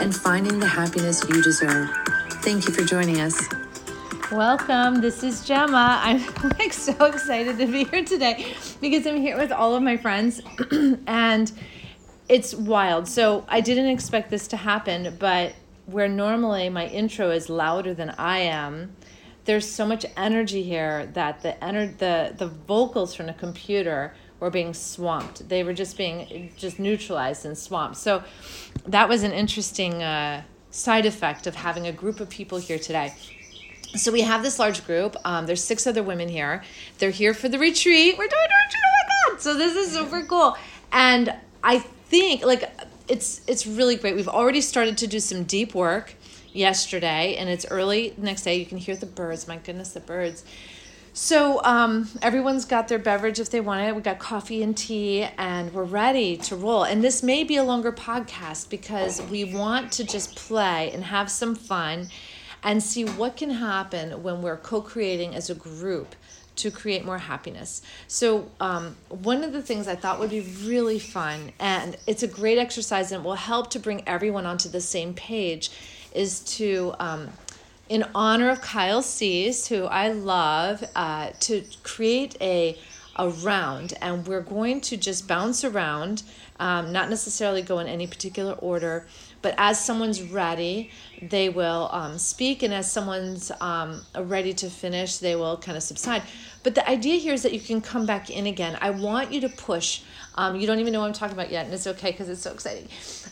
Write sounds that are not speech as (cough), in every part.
and finding the happiness you deserve. Thank you for joining us. Welcome. This is Gemma. I'm (laughs) like so excited to be here today because I'm here with all of my friends (clears throat) and it's wild. So I didn't expect this to happen, but where normally my intro is louder than I am, there's so much energy here that the ener- the the vocals from the computer were being swamped. They were just being just neutralized and swamped. So that was an interesting uh, side effect of having a group of people here today. So we have this large group. Um, there's six other women here. They're here for the retreat. We're doing a retreat. Oh my god! So this is super cool. And I think like it's it's really great. We've already started to do some deep work yesterday, and it's early next day. You can hear the birds. My goodness, the birds. So um, everyone's got their beverage if they want it. We got coffee and tea, and we're ready to roll. And this may be a longer podcast because we want to just play and have some fun, and see what can happen when we're co-creating as a group to create more happiness. So, um, one of the things I thought would be really fun, and it's a great exercise and it will help to bring everyone onto the same page, is to um, in honor of Kyle Cease, who I love, uh, to create a a round, and we're going to just bounce around, um, not necessarily go in any particular order, but as someone's ready, they will um, speak, and as someone's um, ready to finish, they will kind of subside. But the idea here is that you can come back in again. I want you to push. Um, you don't even know what I'm talking about yet, and it's okay because it's so exciting.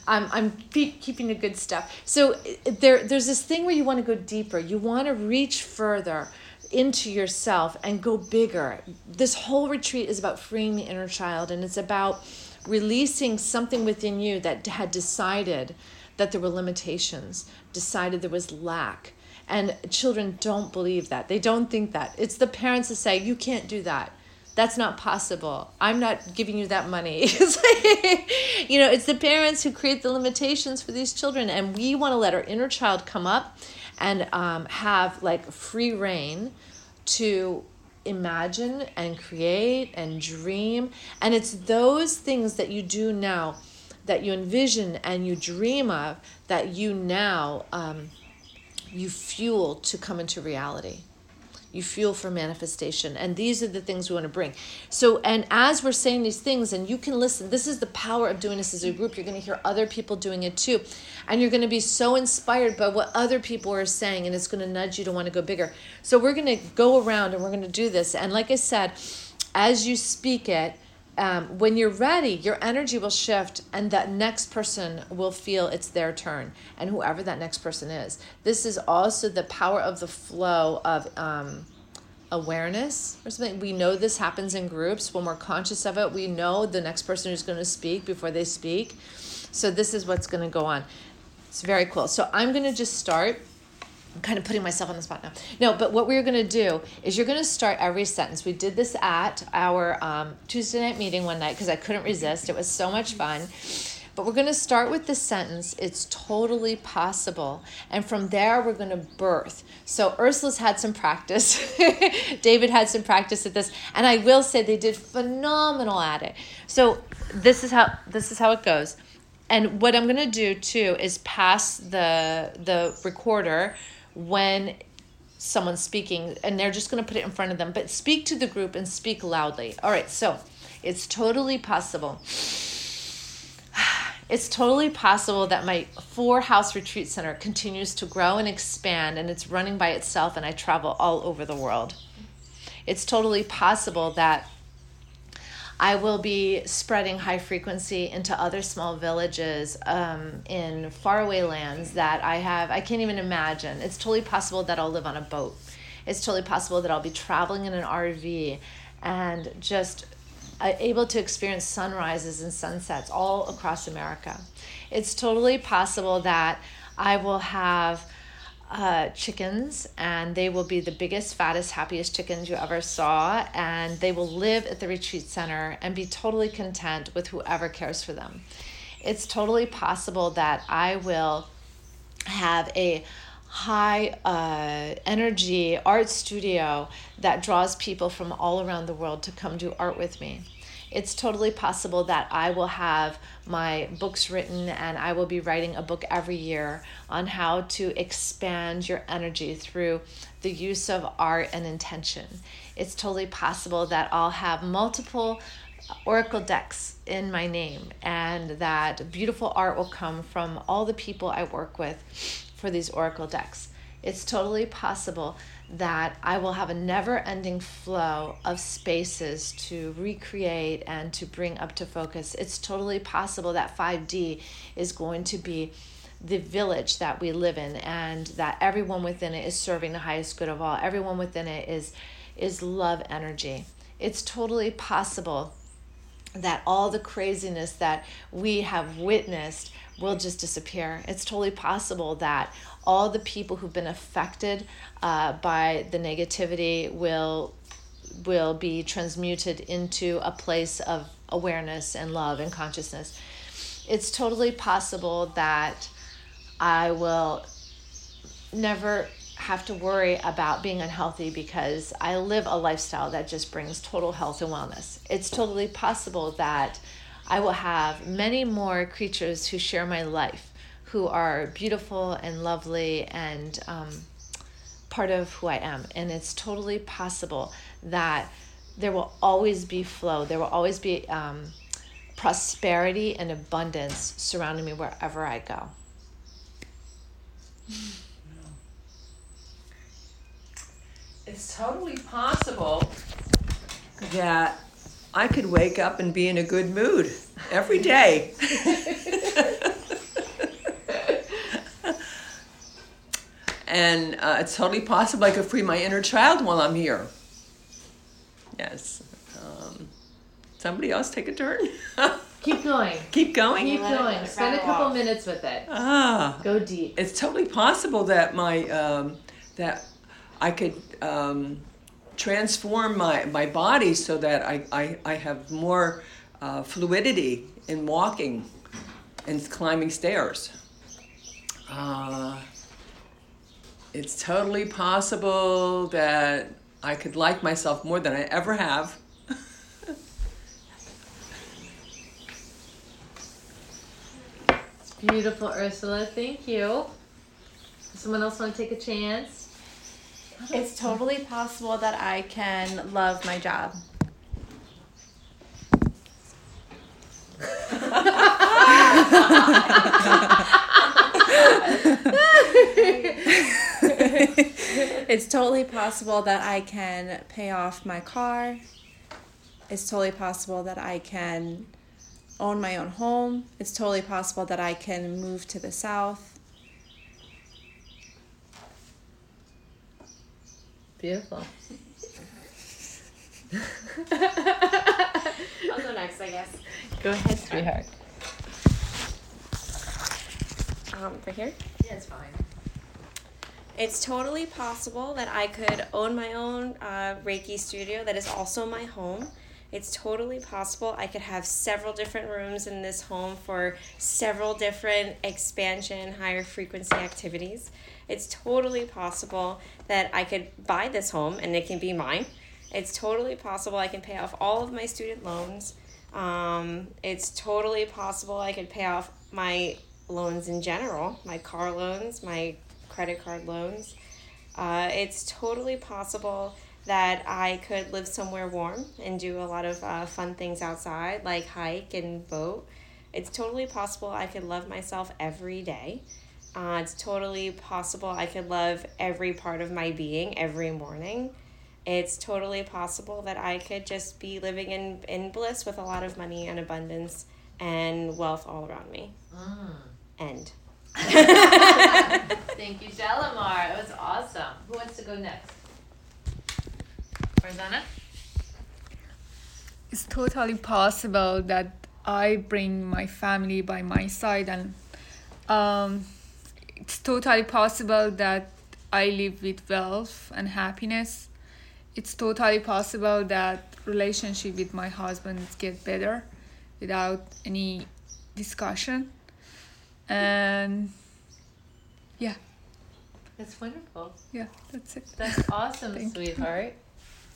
I'm, I'm keeping the good stuff. So there, there's this thing where you want to go deeper. You want to reach further into yourself and go bigger. This whole retreat is about freeing the inner child, and it's about releasing something within you that had decided that there were limitations, decided there was lack. And children don't believe that. They don't think that. It's the parents that say, You can't do that that's not possible. I'm not giving you that money. (laughs) you know, it's the parents who create the limitations for these children, and we want to let our inner child come up and um, have like free reign to imagine and create and dream. And it's those things that you do now that you envision and you dream of that you now um, you fuel to come into reality you fuel for manifestation. And these are the things we want to bring. So and as we're saying these things and you can listen this is the power of doing this as a group. You're going to hear other people doing it too. And you're going to be so inspired by what other people are saying and it's going to nudge you to want to go bigger. So we're going to go around and we're going to do this. And like i said as you speak it um, when you're ready, your energy will shift, and that next person will feel it's their turn, and whoever that next person is. This is also the power of the flow of um, awareness or something. We know this happens in groups. When we're conscious of it, we know the next person who's going to speak before they speak. So, this is what's going to go on. It's very cool. So, I'm going to just start I'm kind of putting myself on the spot now. No, but what we're going to do is you're going to start every sentence. We did this at our um, Tuesday night meeting one night because I couldn't resist. It was so much fun. But we're going to start with the sentence, it's totally possible. And from there, we're going to birth. So Ursula's had some practice. (laughs) David had some practice at this. And I will say they did phenomenal at it. So this is how this is how it goes. And what I'm going to do too is pass the the recorder when someone's speaking and they're just going to put it in front of them but speak to the group and speak loudly. All right so it's totally possible. (sighs) It's totally possible that my four house retreat center continues to grow and expand and it's running by itself and i travel all over the world. It's totally possible that I will be spreading high frequency into other small villages um, in faraway lands that I have, I can't even imagine. It's totally possible that I'll live on a boat. It's totally possible that I'll be traveling in an RV and just uh, able to experience sunrises and sunsets all across America. It's totally possible that I will have uh, chickens, and they will be the biggest, fattest, happiest chickens you ever saw. And they will live at the retreat center and be totally content with whoever cares for them. It's totally possible that I will have a high uh, energy art studio that draws people from all around the world to come do art with me it's totally possible that I will have my books written and I will be writing a book every year on how to expand your energy through the use of art and intention. It's totally possible that I'll have multiple oracle decks in my name and that beautiful art will come from all the people I work with for these oracle decks. It's totally possible that I will have a never ending flow of spaces to recreate and to bring up to focus. It's totally possible that 5D is going to be the village that we live in and that everyone within it is serving the highest good of all. Everyone within it is is love energy. It's totally possible that all the craziness that we have witnessed will just disappear. It's totally possible that all the people who've been affected uh, by the negativity will will be transmuted into a place of awareness and love and consciousness. It's totally possible that I will never have to worry about being unhealthy because I live a lifestyle that just brings total health and wellness. It's totally possible that I will have many more creatures who share my life who are beautiful and lovely and um, part of who I am. And it's totally possible that there will always be flow, there will always be um, prosperity and abundance surrounding me wherever I go. It's totally possible that I could wake up and be in a good mood every day. (laughs) and uh, it's totally possible I could free my inner child while I'm here. Yes. Um, somebody else take a turn. (laughs) Keep going. Keep going. Keep going. Spend a couple off. minutes with it. Ah. Go deep. It's totally possible that my um, that I could um, transform my, my body so that I, I, I have more uh, fluidity in walking and climbing stairs. Uh, it's totally possible that I could like myself more than I ever have. (laughs) beautiful, Ursula. Thank you. Does someone else want to take a chance? It's totally possible that I can love my job. it's totally possible that I can pay off my car. It's totally possible that I can own my own home. It's totally possible that I can move to the south. Beautiful. I'll go next, I guess. Go ahead, sweetheart. Um, for here? Yeah, it's fine. It's totally possible that I could own my own uh, Reiki studio that is also my home. It's totally possible I could have several different rooms in this home for several different expansion, higher frequency activities. It's totally possible that I could buy this home and it can be mine. It's totally possible I can pay off all of my student loans. Um, it's totally possible I could pay off my loans in general, my car loans, my credit card loans. Uh, it's totally possible that I could live somewhere warm and do a lot of uh, fun things outside, like hike and boat. It's totally possible I could love myself every day. Uh, it's totally possible I could love every part of my being every morning. It's totally possible that I could just be living in, in bliss with a lot of money and abundance and wealth all around me. Mm. End. (laughs) Thank you, Shalimar. It was awesome. Who wants to go next? Farzana? It's totally possible that I bring my family by my side and um, it's totally possible that I live with wealth and happiness. It's totally possible that relationship with my husband get better without any discussion. And yeah, That's wonderful. yeah, that's it. That's (laughs) awesome, Thank you. sweetheart.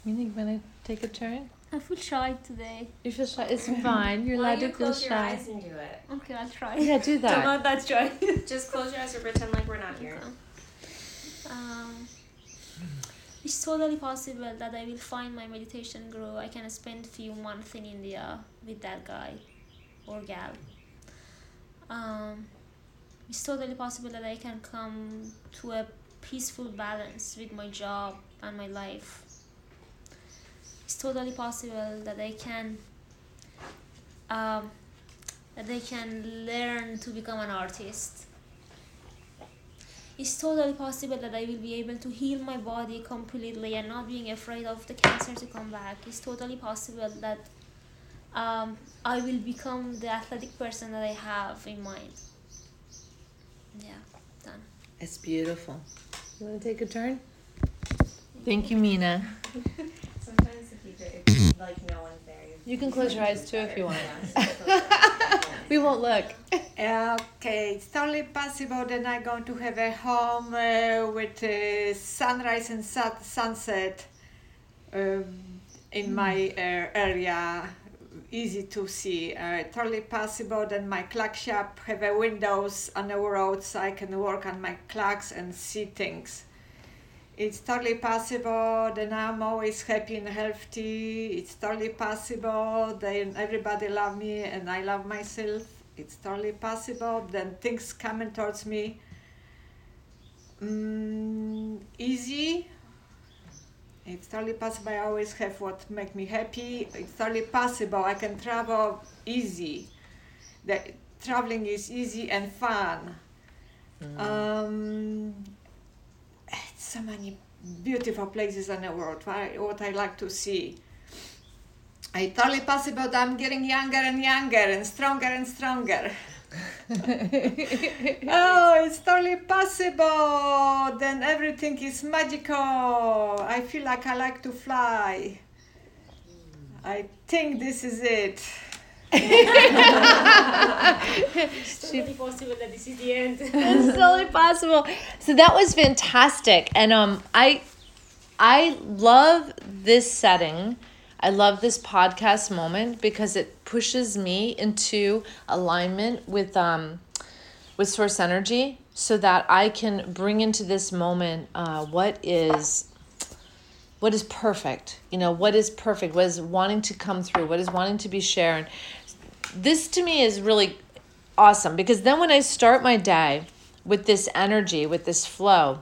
You think you want to take a turn? I feel shy today. You feel shy? It's fine. You're allowed don't to you feel close your shy. eyes and do it? Okay, I'll try. Yeah, do (laughs) that. not that shy. (laughs) Just close your eyes or pretend like we're not here. um, it's totally possible that I will find my meditation guru. I can spend few months in India with that guy or gal. Um, it's totally possible that I can come to a peaceful balance with my job and my life. It's totally possible that I can um, that I can learn to become an artist it's totally possible that I will be able to heal my body completely and not being afraid of the cancer to come back. It's totally possible that um, I will become the athletic person that I have in mind. Yeah, done. It's beautiful. You want to take a turn? Thank you, Mina. (laughs) Sometimes if you like no one's there, You can close your eyes too if you want. (laughs) we won't look. Okay, it's totally possible that I'm going to have a home uh, with uh, sunrise and sun- sunset um, in my uh, area, easy to see. Uh, totally possible that my clock shop have a windows on the road so I can work on my clocks and see things. It's totally possible that I'm always happy and healthy. It's totally possible that everybody love me and I love myself. It's totally possible. Then things coming towards me mm, easy. It's totally possible. I always have what make me happy. It's totally possible. I can travel easy. The traveling is easy and fun. Um, it's so many beautiful places in the world. What I, what I like to see. It's totally possible that I'm getting younger and younger and stronger and stronger. (laughs) oh, it's totally possible. Then everything is magical. I feel like I like to fly. I think this is it. It's totally possible that this is the end. (laughs) it's totally possible. So that was fantastic, and um, I, I love this setting. I love this podcast moment because it pushes me into alignment with um, with source energy, so that I can bring into this moment uh, what is what is perfect you know what is perfect what is wanting to come through what is wanting to be shared this to me is really awesome because then when I start my day with this energy, with this flow,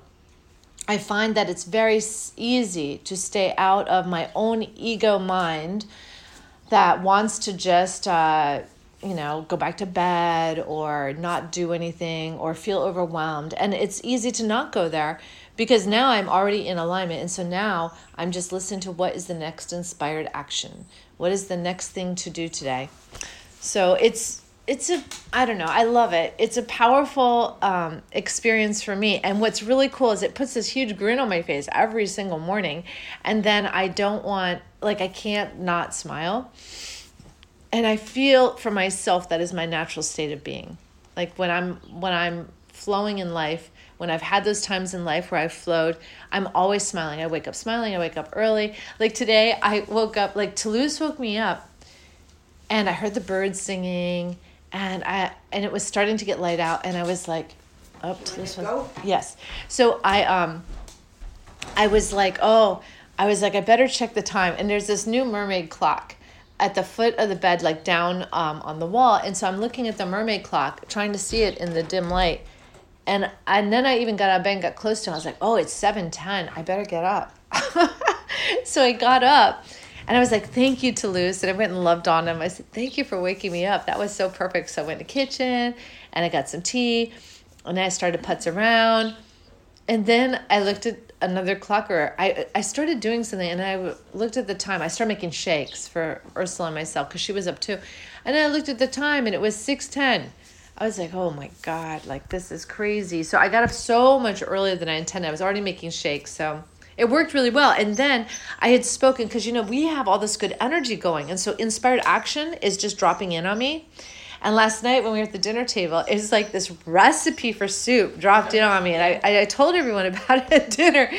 I find that it's very easy to stay out of my own ego mind that wants to just, uh, you know, go back to bed or not do anything or feel overwhelmed. And it's easy to not go there because now I'm already in alignment. And so now I'm just listening to what is the next inspired action? What is the next thing to do today? So it's it's a I don't know I love it. It's a powerful um, experience for me. And what's really cool is it puts this huge grin on my face every single morning, and then I don't want like I can't not smile. And I feel for myself that is my natural state of being. Like when I'm when I'm flowing in life, when I've had those times in life where I've flowed, I'm always smiling. I wake up smiling. I wake up early. Like today, I woke up like Toulouse woke me up and I heard the birds singing, and I and it was starting to get light out, and I was like, up to this one. Yes. So I um, I was like, oh, I was like, I better check the time, and there's this new mermaid clock at the foot of the bed, like down um, on the wall, and so I'm looking at the mermaid clock, trying to see it in the dim light. And and then I even got out of bed and got close to it. I was like, oh, it's 7:10. I better get up. (laughs) so I got up and I was like, thank you, Toulouse. And I went and loved on him. I said, thank you for waking me up. That was so perfect. So I went to the kitchen and I got some tea and I started putz around. And then I looked at another clock or I, I started doing something and I looked at the time. I started making shakes for Ursula and myself because she was up too. And I looked at the time and it was 6.10. I was like, oh my God, like this is crazy. So I got up so much earlier than I intended. I was already making shakes. So it worked really well. And then I had spoken because, you know, we have all this good energy going. And so inspired action is just dropping in on me. And last night when we were at the dinner table, it was like this recipe for soup dropped in on me. And I, I told everyone (laughs) about it at dinner.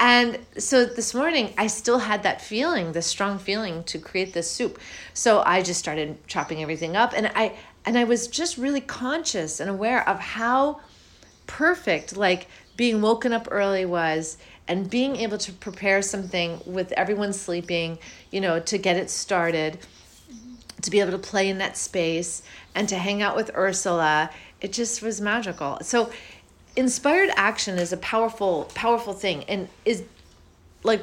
And so this morning, I still had that feeling, this strong feeling to create this soup. So I just started chopping everything up, and I and I was just really conscious and aware of how perfect like being woken up early was and being able to prepare something with everyone sleeping, you know, to get it started, to be able to play in that space and to hang out with Ursula. It just was magical. So inspired action is a powerful powerful thing and is like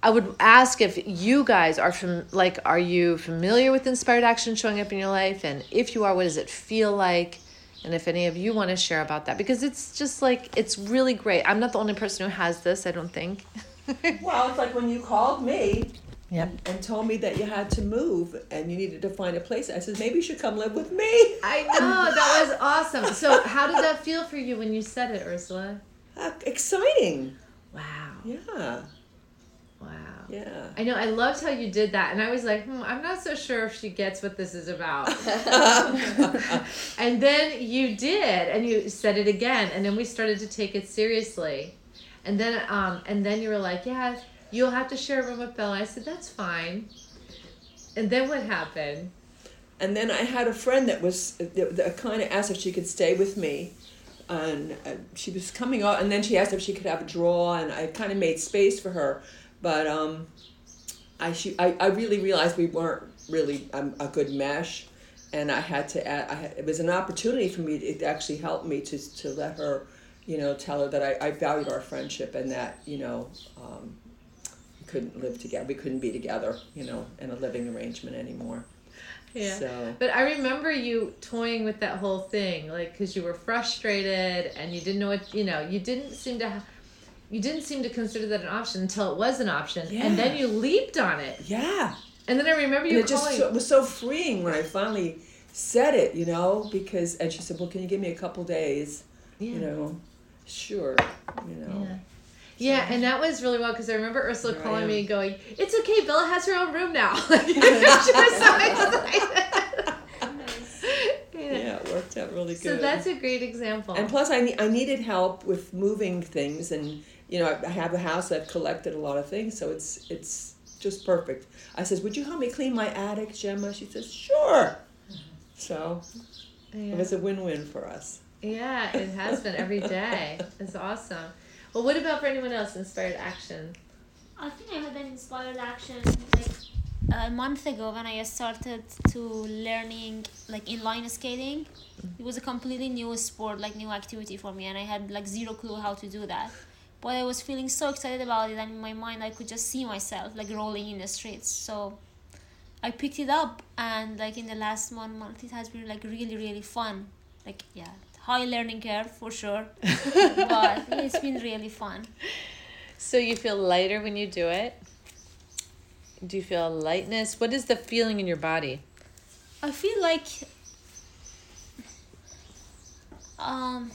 I would ask if you guys are from like are you familiar with inspired action showing up in your life and if you are what does it feel like and if any of you want to share about that because it's just like it's really great. I'm not the only person who has this, I don't think. (laughs) Well, it's like when you called me Yep. and told me that you had to move and you needed to find a place. I said, maybe you should come live with me. I know, that was awesome. So how did that feel for you when you said it, Ursula? Ah, exciting. Wow. Yeah. Wow. Yeah. I know. I loved how you did that, and I was like, hmm, I'm not so sure if she gets what this is about. (laughs) and then you did, and you said it again, and then we started to take it seriously, and then um, and then you were like, yeah, you'll have to share a room with Bella. I said that's fine. And then what happened? And then I had a friend that was that, kind of asked if she could stay with me, and she was coming out. And then she asked if she could have a draw, and I kind of made space for her, but um, I she I, I really realized we weren't really um, a good mesh, and I had to add. I had, it was an opportunity for me. To, it actually helped me to to let her, you know, tell her that I, I valued our friendship and that you know. Um, we couldn't live together. We couldn't be together, you know, in a living arrangement anymore. Yeah. So But I remember you toying with that whole thing, like because you were frustrated and you didn't know what you know. You didn't seem to, ha- you didn't seem to consider that an option until it was an option, and then you leaped on it. yeah, And then I remember and you it just calling. so- was so freeing when I finally said it, you know, because and she said, "Well, can you give me a couple days?" yeah. You know, sure, you know. Yeah. Yeah, and that was really well because I remember Ursula Here calling me and going, "It's okay, Bella has her own room now." (laughs) (laughs) (laughs) she was so excited. Yeah. Yeah, it worked out really good. So that's a great example. and plus, I, ne- I needed help with moving things, and you know, I, I have a house I've collected a lot of things, so it's it's just perfect. I says, "Would you help me clean my attic, Gemma?" She says, "Sure." So it was a win-win for us. yeah, it has been every day. It's awesome. Well, what about for anyone else? Inspired action. I think I had an inspired action like a month ago when I started to learning like inline skating. Mm-hmm. It was a completely new sport, like new activity for me, and I had like zero clue how to do that. But I was feeling so excited about it, and in my mind, I could just see myself like rolling in the streets. So I picked it up, and like in the last one month, it has been like really, really fun. Like yeah, high learning curve for sure, (laughs) but it's been really fun. So you feel lighter when you do it. Do you feel lightness? What is the feeling in your body? I feel like um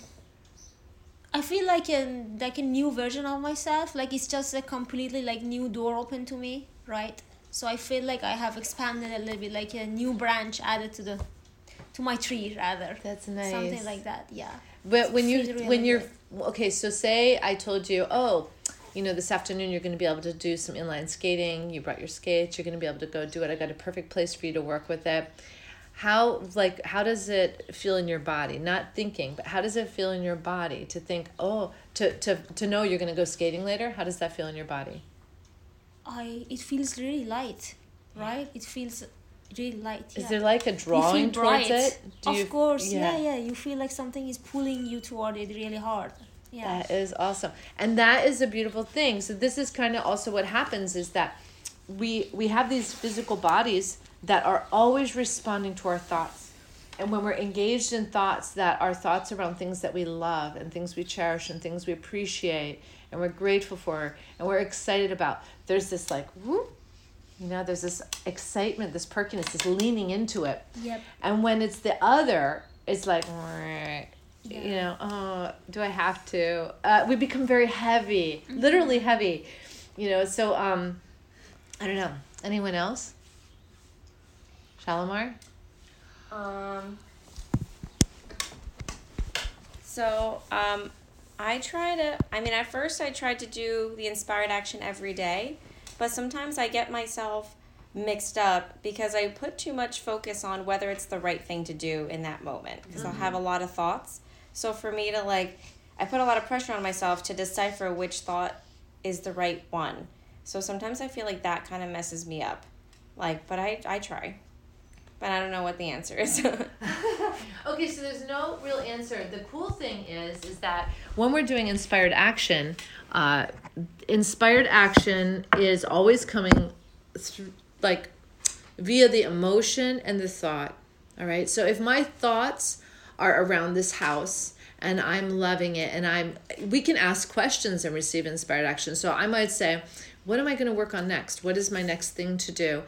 I feel like a like a new version of myself. Like it's just a completely like new door open to me, right? So I feel like I have expanded a little bit, like a new branch added to the to my tree rather. That's nice. Something like that, yeah. But when you really when you're good. okay, so say I told you, oh, you know, this afternoon you're going to be able to do some inline skating. You brought your skates. You're going to be able to go do it. I got a perfect place for you to work with it. How like how does it feel in your body? Not thinking, but how does it feel in your body to think, oh, to to to know you're going to go skating later? How does that feel in your body? I it feels really light, right? It feels really light. Is there like a You feel drawing towards bright. it? of you- course, yeah. yeah, You feel like something is pulling you toward it really hard. Yeah. That is awesome. And that is a beautiful thing. So this is kind of also what happens is that we we have these physical bodies that are always responding to our thoughts. And when we're engaged in thoughts that are thoughts around things that we love and things we cherish and things we appreciate and we're grateful for and we're excited about, there's this like whoop, you know, there's this excitement, this perkiness, this leaning into it. Yep. And when it's the other, it's like you know oh do i have to uh, we become very heavy literally heavy you know so um i don't know anyone else shalimar Um. So, um, I try to. I mean, at first, I tried to do the inspired action every day, but sometimes I get myself mixed up because I put too much focus on whether it's the right thing to do in that moment because I'll have a lot of thoughts. So for me to like, I put a lot of pressure on myself to decipher which thought is the right one. So sometimes I feel like that kind of messes me up. Like, but I I try, but I don't know what the answer is. (laughs) (laughs) Okay, so there's no real answer. The cool thing is, is that when we're doing inspired action, uh, inspired action is always coming, through, like, via the emotion and the thought. All right. So if my thoughts are around this house and I'm loving it, and I'm, we can ask questions and receive inspired action. So I might say, what am I going to work on next? What is my next thing to do?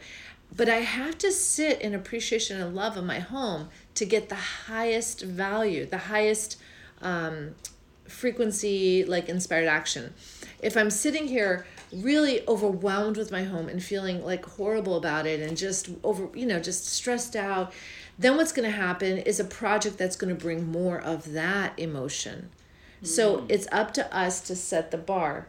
But I have to sit in appreciation and love of my home to get the highest value, the highest um, frequency, like inspired action. If I'm sitting here really overwhelmed with my home and feeling like horrible about it and just over, you know, just stressed out, then what's going to happen is a project that's going to bring more of that emotion. So it's up to us to set the bar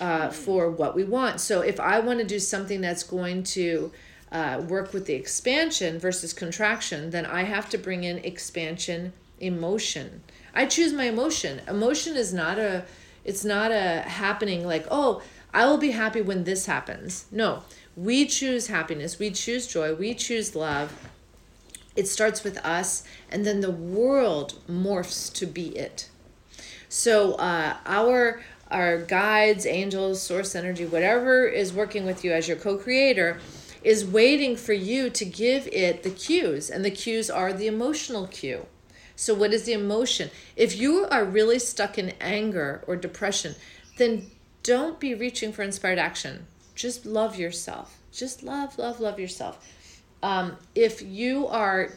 uh, for what we want. So if I want to do something that's going to uh, work with the expansion versus contraction, then I have to bring in expansion emotion. I choose my emotion. Emotion is not a it's not a happening like, oh, I will be happy when this happens. No. We choose happiness, we choose joy, we choose love. It starts with us and then the world morphs to be it. So uh, our our guides, angels, source energy, whatever is working with you as your co-creator, is waiting for you to give it the cues, and the cues are the emotional cue. So what is the emotion? If you are really stuck in anger or depression, then don't be reaching for inspired action. Just love yourself. Just love, love, love yourself. Um, if you are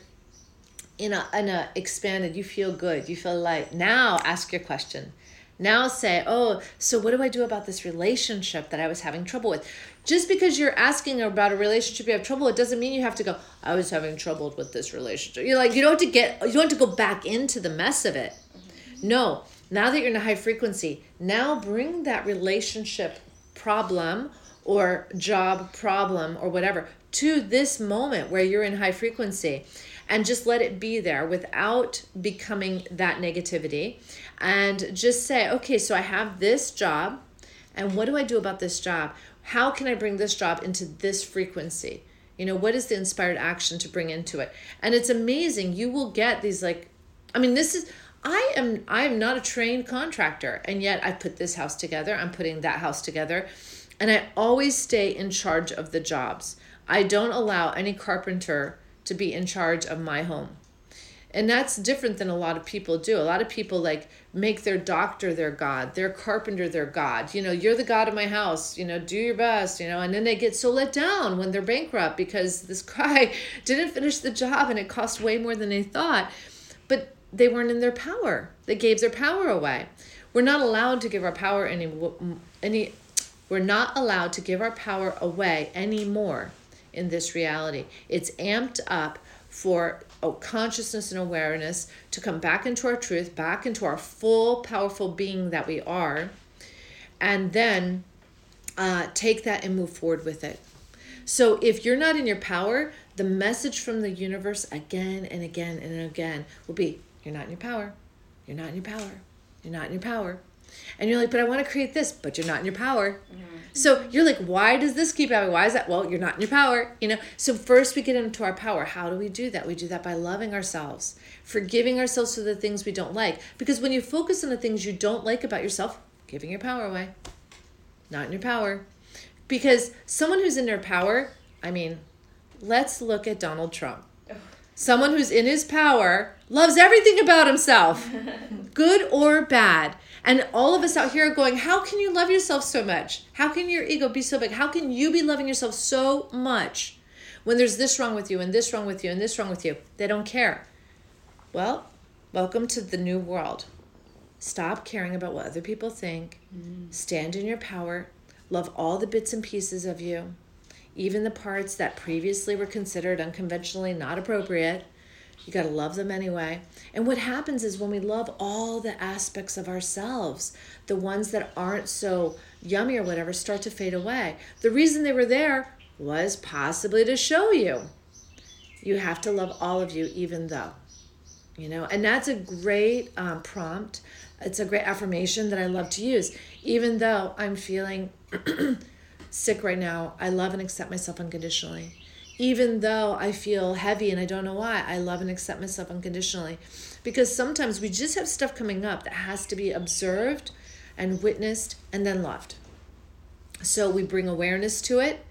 in a in a expanded you feel good you feel light now ask your question now say oh so what do i do about this relationship that i was having trouble with just because you're asking about a relationship you have trouble it doesn't mean you have to go i was having trouble with this relationship. You're like you don't have to get you don't have to go back into the mess of it. No now that you're in a high frequency now bring that relationship problem or job problem or whatever to this moment where you're in high frequency and just let it be there without becoming that negativity and just say okay so i have this job and what do i do about this job how can i bring this job into this frequency? You know what is the inspired action to bring into it? And it's amazing you will get these like i mean this is i am i am not a trained contractor and yet i put this house together i'm putting that house together and i always stay in charge of the jobs. I don't allow any carpenter to be in charge of my home. And that's different than a lot of people do. A lot of people like make their doctor their God, their carpenter their God. You know, you're the God of my house, you know, do your best, you know, and then they get so let down when they're bankrupt because this (laughs) guy didn't finish the job and it cost way more than they thought. But they weren't in their power. They gave their power away. We're not allowed to give our power any any we're not allowed to give our power away anymore in this reality. It's amped up for oh, consciousness and awareness to come back into our truth, back into our full, powerful being that we are, and then uh, take that and move forward with it. So if you're not in your power, the message from the universe again and again and again will be you're not in your power. You're not in your power. You're not in your power. And you're like, but I want to create this, but you're not in your power. Mm-hmm. So you're like, why does this keep happening? Why is that? Well, you're not in your power, you know? So first we get into our power. How do we do that? We do that by loving ourselves, forgiving ourselves for the things we don't like. Because when you focus on the things you don't like about yourself, giving your power away. Not in your power. Because someone who's in their power, I mean, let's look at Donald Trump. Someone who's in his power loves everything about himself, (laughs) good or bad. And all of us out here are going, How can you love yourself so much? How can your ego be so big? How can you be loving yourself so much when there's this wrong with you, and this wrong with you, and this wrong with you? They don't care. Well, welcome to the new world. Stop caring about what other people think. Mm. Stand in your power. Love all the bits and pieces of you, even the parts that previously were considered unconventionally not appropriate. You got to love them anyway. And what happens is when we love all the aspects of ourselves, the ones that aren't so yummy or whatever start to fade away. The reason they were there was possibly to show you. You have to love all of you, even though. You know, and that's a great um, prompt. It's a great affirmation that I love to use. Even though I'm feeling (clears throat) sick right now, I love and accept myself unconditionally even though I feel heavy and I don't know why, I love and accept myself unconditionally. Because sometimes we just have stuff coming up that has to be observed and witnessed and then loved. So we bring awareness to it,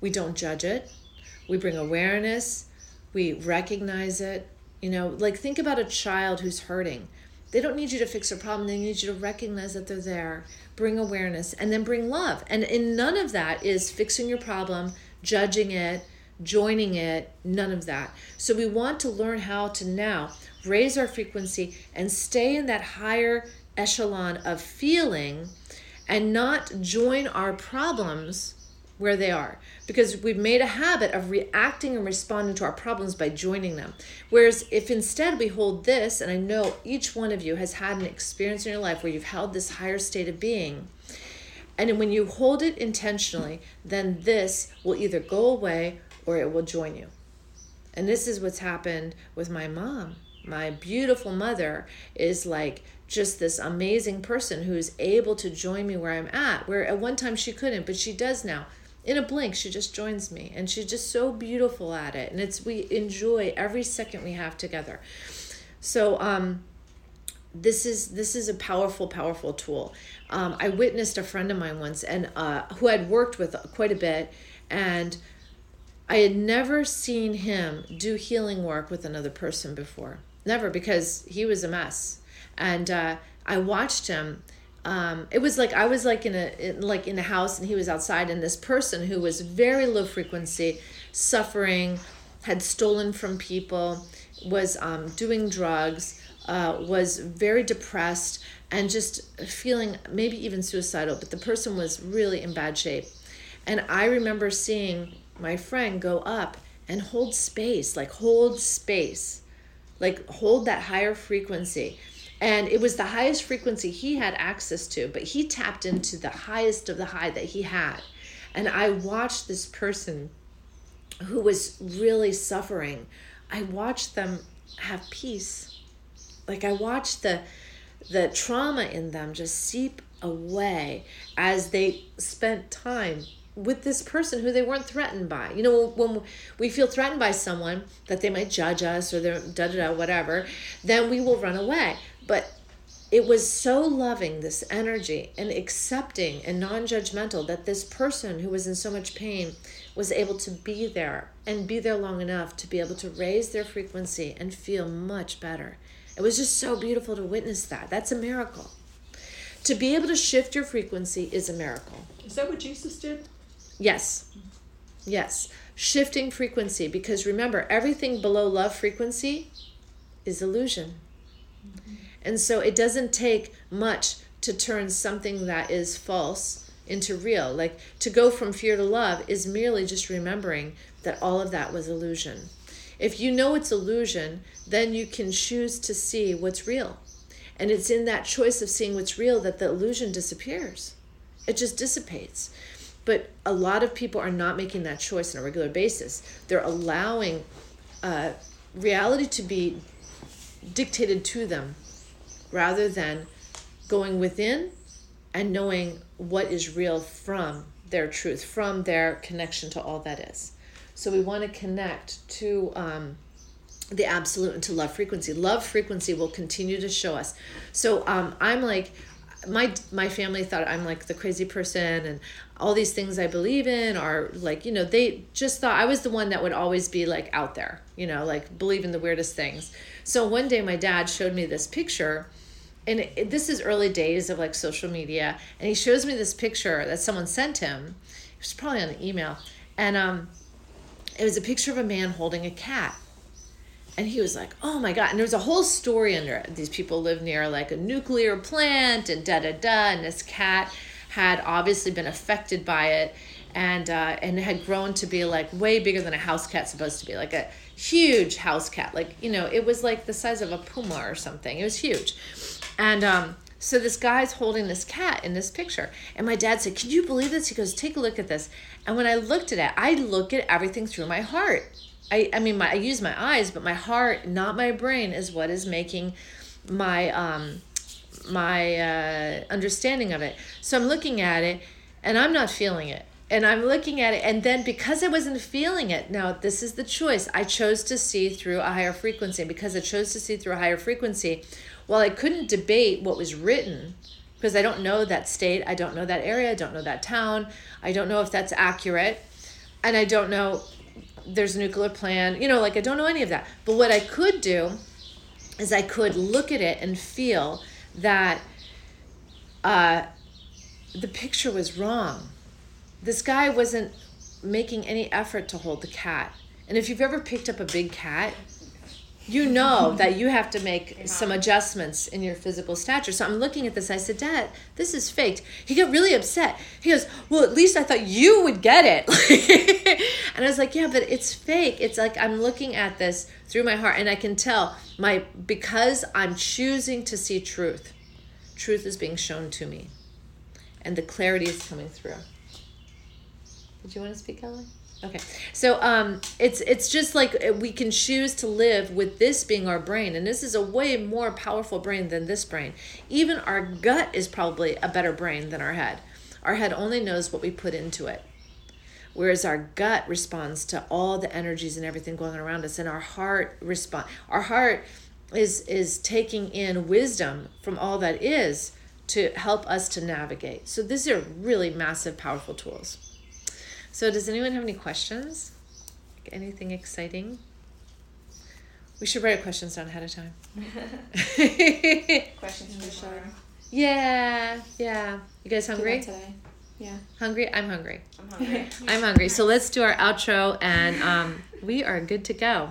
we don't judge it, we bring awareness, we recognize it. You know, like think about a child who's hurting. They don't need you to fix their problem, they need you to recognize that they're there, bring awareness, and then bring love. And in none of that is fixing your problem, judging it, joining it, none of that. So we want to learn how to now raise our frequency and stay in that higher echelon of feeling and not join our problems where they are because we've made a habit of reacting and responding to our problems by joining them. Whereas if instead we hold this, and I know each one of you has had an experience in your life where you've held this higher state of being, and when you hold it intentionally, then this will either go away or it will join you. And this is what's happened with my mom. My beautiful mother is like just this amazing person who's able to join me where I'm at, where at one time she couldn't, but she does now. In a blink, she just joins me, and she's just so beautiful at it. And it's we enjoy every second we have together. So, um, this is this is a powerful powerful tool um, i witnessed a friend of mine once and uh, who i'd worked with quite a bit and I had never seen him do healing work with another person before. Never, because he was a mess. And uh, I watched him. Um, it was like I was like in a in, like in a house, and he was outside, and this person who was very low frequency, suffering, had stolen from people, was um, doing drugs, uh, was very depressed, and just feeling maybe even suicidal. But the person was really in bad shape. And I remember seeing my friend go up and hold space, like hold space, like hold that higher frequency. And it was the highest frequency he had access to, but he tapped into the highest of the high that he had. And I watched this person who was really suffering, I watched them have peace. Like I watched the the trauma in them just seep away as they spent time with this person who they weren't threatened by. You know, when we feel threatened by someone that they might judge us or they're da da da whatever, then we will run away. But it was so loving, this energy, and accepting and non judgmental that this person who was in so much pain was able to be there and be there long enough to be able to raise their frequency and feel much better. It was just so beautiful to witness that. That's a miracle. To be able to shift your frequency is a miracle. Is that what Jesus did? Yes. Yes. Shifting frequency because remember, everything below love frequency is illusion. And so it doesn't take much to turn something that is false into real. Like to go from fear to love is merely just remembering that all of that was illusion. If you know it's illusion, then you can choose to see what's real. And it's in that choice of seeing what's real that the illusion disappears. It just dissipates. But a lot of people are not making that choice on a regular basis. They're allowing uh, reality to be dictated to them rather than going within and knowing what is real from their truth, from their connection to all that is. So we want to connect to um, the absolute and to love frequency. Love frequency will continue to show us. So um, I'm like, my my family thought I'm like the crazy person and all these things I believe in are like you know they just thought I was the one that would always be like out there you know like believe in the weirdest things. So one day my dad showed me this picture and it, this is early days of like social media and he shows me this picture that someone sent him. It was probably on an email and um it was a picture of a man holding a cat. And he was like, "Oh my god!" And there was a whole story under it. These people live near like a nuclear plant, and da da da. And this cat had obviously been affected by it, and uh, and had grown to be like way bigger than a house cat's supposed to be, like a huge house cat. Like you know, it was like the size of a puma or something. It was huge, and um, so this guy's holding this cat in this picture, and my dad said, "Can you believe this?" He goes, "Take a look at this." And when I looked at it, I look at everything through my heart. I, I mean, my, I use my eyes, but my heart, not my brain, is what is making my um, my uh, understanding of it. So I'm looking at it, and I'm not feeling it. And I'm looking at it, and then because I wasn't feeling it, now this is the choice. I chose to see through a higher frequency. Because I chose to see through a higher frequency, while I couldn't debate what was written, because I don't know that state, I don't know that area, I don't know that town, I don't know if that's accurate, and I don't know there's a nuclear plan. you know, like I don't know any of that. But what I could do is I could look at it and feel that uh, the picture was wrong. This guy wasn't making any effort to hold the cat. And if you've ever picked up a big cat, you know that you have to make some adjustments in your physical stature. So I'm looking at this. I said, Dad, this is faked. He got really upset. He goes, Well, at least I thought you would get it. (laughs) and I was like, Yeah, but it's fake. It's like I'm looking at this through my heart, and I can tell my because I'm choosing to see truth. Truth is being shown to me, and the clarity is coming through. Did you want to speak, Ellie? Okay, so um, it's it's just like uh, we can choose to live with this being our brain, and this is a way more powerful brain than this brain. Even our gut is probably a better brain than our head. Our head only knows what we put into it, whereas our gut responds to all the energies and everything going around us, and our heart respond. Our heart is is taking in wisdom from all that is to help us to navigate. So these are really massive, powerful tools. So, does anyone have any questions? Anything exciting? We should write questions down ahead of time. (laughs) Questions for sure. yeah, yeah. You guys hungry? today. Yeah. Hungry? I'm hungry. I'm hungry. (laughs) I'm hungry. So let's do our outro, and um, we are good to go.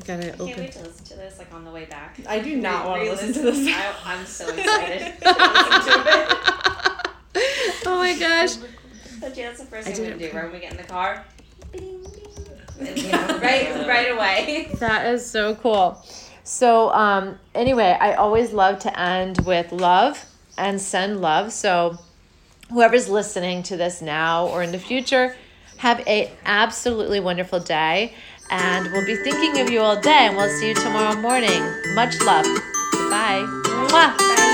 We gotta Can't open. wait to listen to this like on the way back. I do not want to listen to this. I, I'm so (laughs) excited to listen to it. oh my gosh! So Jay, that's the first I thing we didn't do right when we get in the car. Bing, bing. You know, right, right away. (laughs) That is so cool. So, um, anyway, I always love to end with love and send love. So, whoever's listening to this now or in the future, have a absolutely wonderful day. And we'll be thinking of you all day. And we'll see you tomorrow morning. Much love. Goodbye. Mwah.